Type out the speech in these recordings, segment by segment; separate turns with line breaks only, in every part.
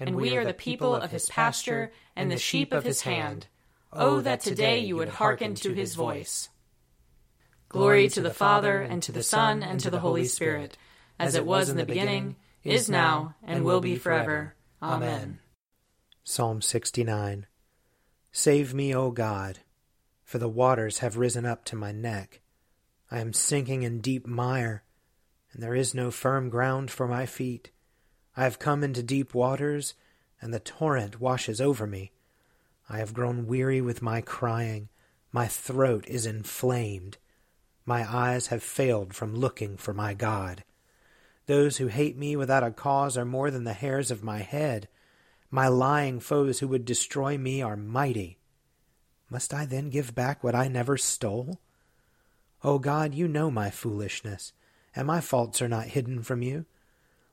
and we are the people of his pasture and the sheep of his hand. Oh, oh, that today you would hearken to his voice.
Glory to the Father, and to the Son, and to the Holy Spirit, as it was in the beginning, is now, and will be forever. Amen.
Psalm 69 Save me, O God, for the waters have risen up to my neck. I am sinking in deep mire, and there is no firm ground for my feet. I have come into deep waters, and the torrent washes over me. I have grown weary with my crying. My throat is inflamed. My eyes have failed from looking for my God. Those who hate me without a cause are more than the hairs of my head. My lying foes who would destroy me are mighty. Must I then give back what I never stole? O God, you know my foolishness, and my faults are not hidden from you.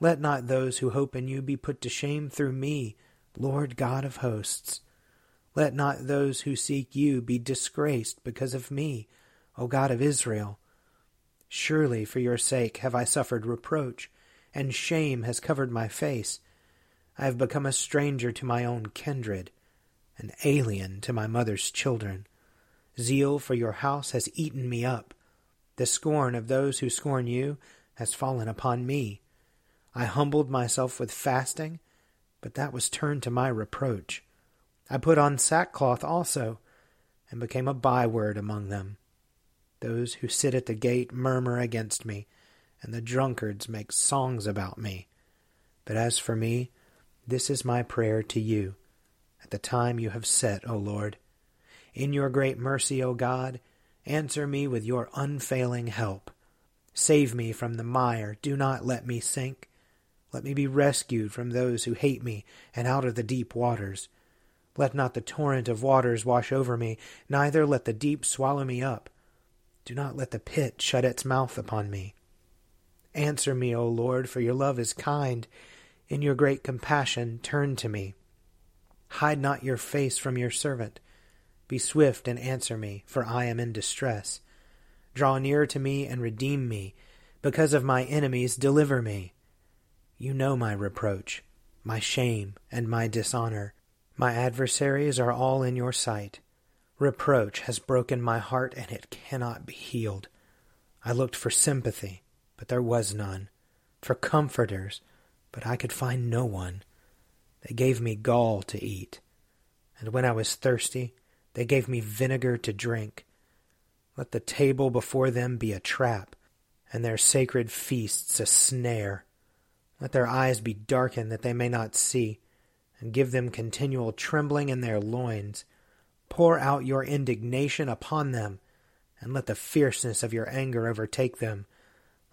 Let not those who hope in you be put to shame through me, Lord God of hosts. Let not those who seek you be disgraced because of me, O God of Israel. Surely for your sake have I suffered reproach, and shame has covered my face. I have become a stranger to my own kindred, an alien to my mother's children. Zeal for your house has eaten me up. The scorn of those who scorn you has fallen upon me. I humbled myself with fasting, but that was turned to my reproach. I put on sackcloth also, and became a byword among them. Those who sit at the gate murmur against me, and the drunkards make songs about me. But as for me, this is my prayer to you at the time you have set, O Lord. In your great mercy, O God, answer me with your unfailing help. Save me from the mire, do not let me sink. Let me be rescued from those who hate me and out of the deep waters. Let not the torrent of waters wash over me, neither let the deep swallow me up. Do not let the pit shut its mouth upon me. Answer me, O Lord, for your love is kind. In your great compassion, turn to me. Hide not your face from your servant. Be swift and answer me, for I am in distress. Draw near to me and redeem me. Because of my enemies, deliver me. You know my reproach, my shame, and my dishonor. My adversaries are all in your sight. Reproach has broken my heart, and it cannot be healed. I looked for sympathy, but there was none, for comforters, but I could find no one. They gave me gall to eat, and when I was thirsty, they gave me vinegar to drink. Let the table before them be a trap, and their sacred feasts a snare. Let their eyes be darkened that they may not see, and give them continual trembling in their loins. Pour out your indignation upon them, and let the fierceness of your anger overtake them.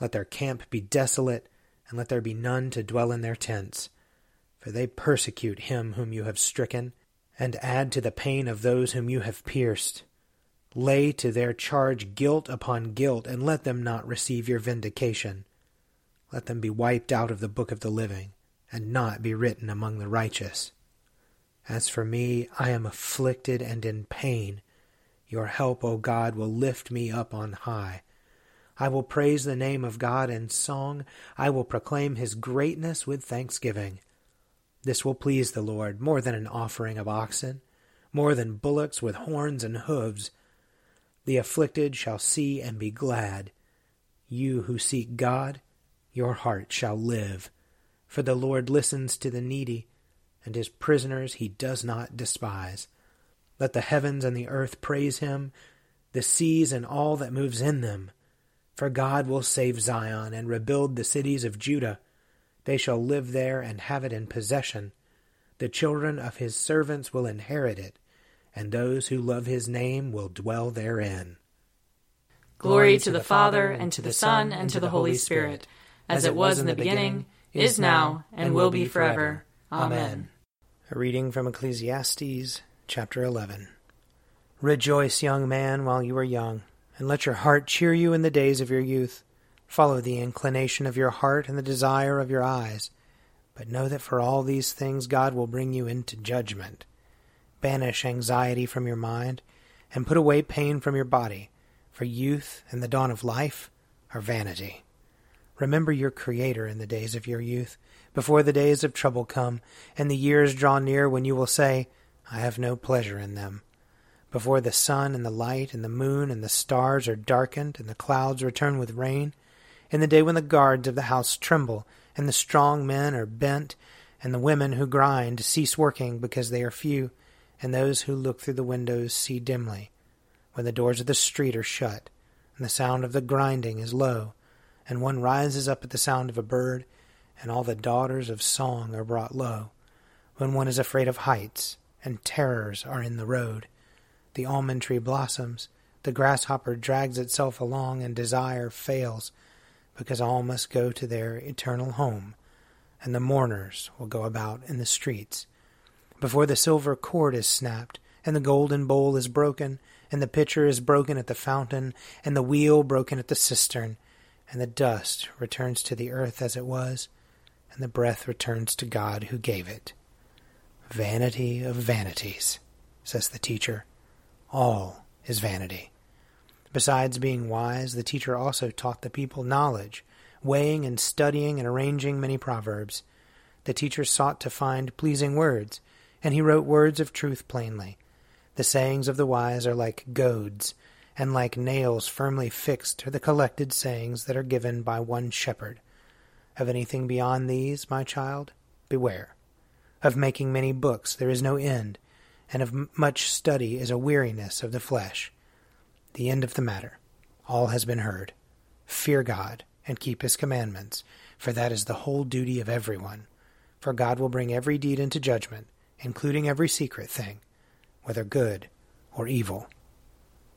Let their camp be desolate, and let there be none to dwell in their tents. For they persecute him whom you have stricken, and add to the pain of those whom you have pierced. Lay to their charge guilt upon guilt, and let them not receive your vindication. Let them be wiped out of the book of the living, and not be written among the righteous. As for me, I am afflicted and in pain. Your help, O God, will lift me up on high. I will praise the name of God in song. I will proclaim his greatness with thanksgiving. This will please the Lord more than an offering of oxen, more than bullocks with horns and hoofs. The afflicted shall see and be glad. You who seek God, your heart shall live. For the Lord listens to the needy and his prisoners he does not despise. Let the heavens and the earth praise him, the seas and all that moves in them. For God will save Zion and rebuild the cities of Judah. They shall live there and have it in possession. The children of his servants will inherit it, and those who love his name will dwell therein.
Glory to the Father, and to the Son, and to the Holy Spirit, as it was in the beginning, is now, and will be forever. Amen.
A reading from Ecclesiastes chapter 11. Rejoice, young man, while you are young, and let your heart cheer you in the days of your youth. Follow the inclination of your heart and the desire of your eyes. But know that for all these things God will bring you into judgment. Banish anxiety from your mind, and put away pain from your body, for youth and the dawn of life are vanity. Remember your Creator in the days of your youth, before the days of trouble come, and the years draw near when you will say, I have no pleasure in them. Before the sun and the light and the moon and the stars are darkened, and the clouds return with rain, in the day when the guards of the house tremble, and the strong men are bent, and the women who grind cease working because they are few, and those who look through the windows see dimly, when the doors of the street are shut, and the sound of the grinding is low, and one rises up at the sound of a bird, and all the daughters of song are brought low, when one is afraid of heights, and terrors are in the road. The almond tree blossoms, the grasshopper drags itself along, and desire fails, because all must go to their eternal home, and the mourners will go about in the streets. Before the silver cord is snapped, and the golden bowl is broken, and the pitcher is broken at the fountain, and the wheel broken at the cistern, and the dust returns to the earth as it was, and the breath returns to God who gave it. Vanity of vanities, says the teacher. All is vanity. Besides being wise, the teacher also taught the people knowledge, weighing and studying and arranging many proverbs. The teacher sought to find pleasing words, and he wrote words of truth plainly. The sayings of the wise are like goads, and like nails firmly fixed are the collected sayings that are given by one shepherd. Of anything beyond these, my child, beware. Of making many books there is no end, and of much study is a weariness of the flesh. The end of the matter. All has been heard. Fear God and keep his commandments, for that is the whole duty of everyone. For God will bring every deed into judgment, including every secret thing, whether good or evil.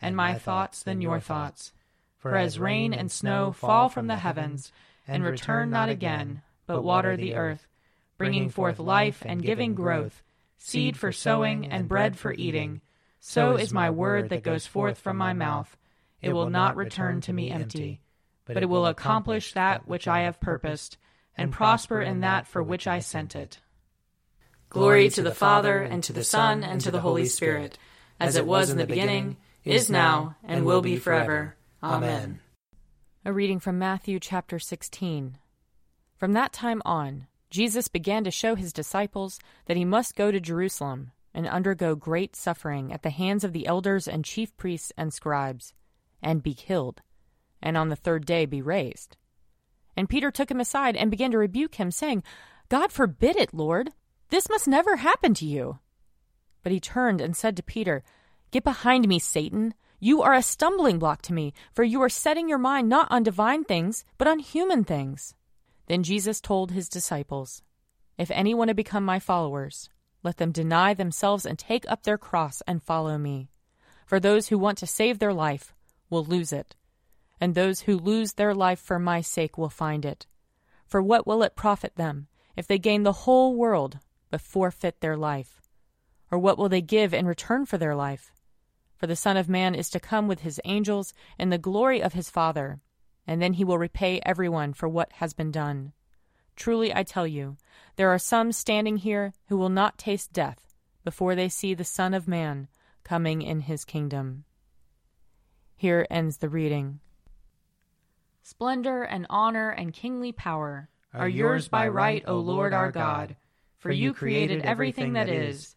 and my thoughts than your thoughts. For as rain and snow fall from the heavens, and return not again, but water the earth, bringing forth life and giving growth, seed for sowing and bread for eating, so is my word that goes forth from my mouth. It will not return to me empty, but it will accomplish that which I have purposed, and prosper in that for which I sent it.
Glory to the Father, and to the Son, and to the Holy Spirit, as it was in the beginning, is now, and will be forever. Amen.
A reading from Matthew chapter 16. From that time on, Jesus began to show his disciples that he must go to Jerusalem and undergo great suffering at the hands of the elders and chief priests and scribes, and be killed, and on the third day be raised. And Peter took him aside and began to rebuke him, saying, God forbid it, Lord! This must never happen to you. But he turned and said to Peter, Get behind me, Satan! You are a stumbling block to me, for you are setting your mind not on divine things, but on human things. Then Jesus told his disciples, If any want to become my followers, let them deny themselves and take up their cross and follow me. For those who want to save their life will lose it, and those who lose their life for my sake will find it. For what will it profit them if they gain the whole world but forfeit their life? Or what will they give in return for their life? For the Son of Man is to come with his angels in the glory of his Father and then he will repay everyone for what has been done. Truly I tell you, there are some standing here who will not taste death before they see the Son of Man coming in his kingdom. Here ends the reading. Splendor and honor and kingly power are yours by right, O Lord our God, for you created everything that is,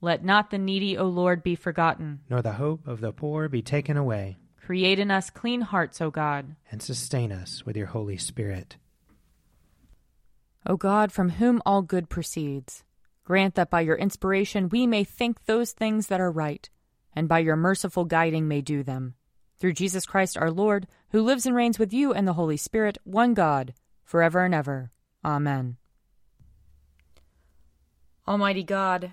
Let not the needy, O Lord, be forgotten.
Nor the hope of the poor be taken away.
Create in us clean hearts, O God.
And sustain us with your Holy Spirit.
O God, from whom all good proceeds, grant that by your inspiration we may think those things that are right, and by your merciful guiding may do them. Through Jesus Christ our Lord, who lives and reigns with you and the Holy Spirit, one God, forever and ever. Amen. Almighty God,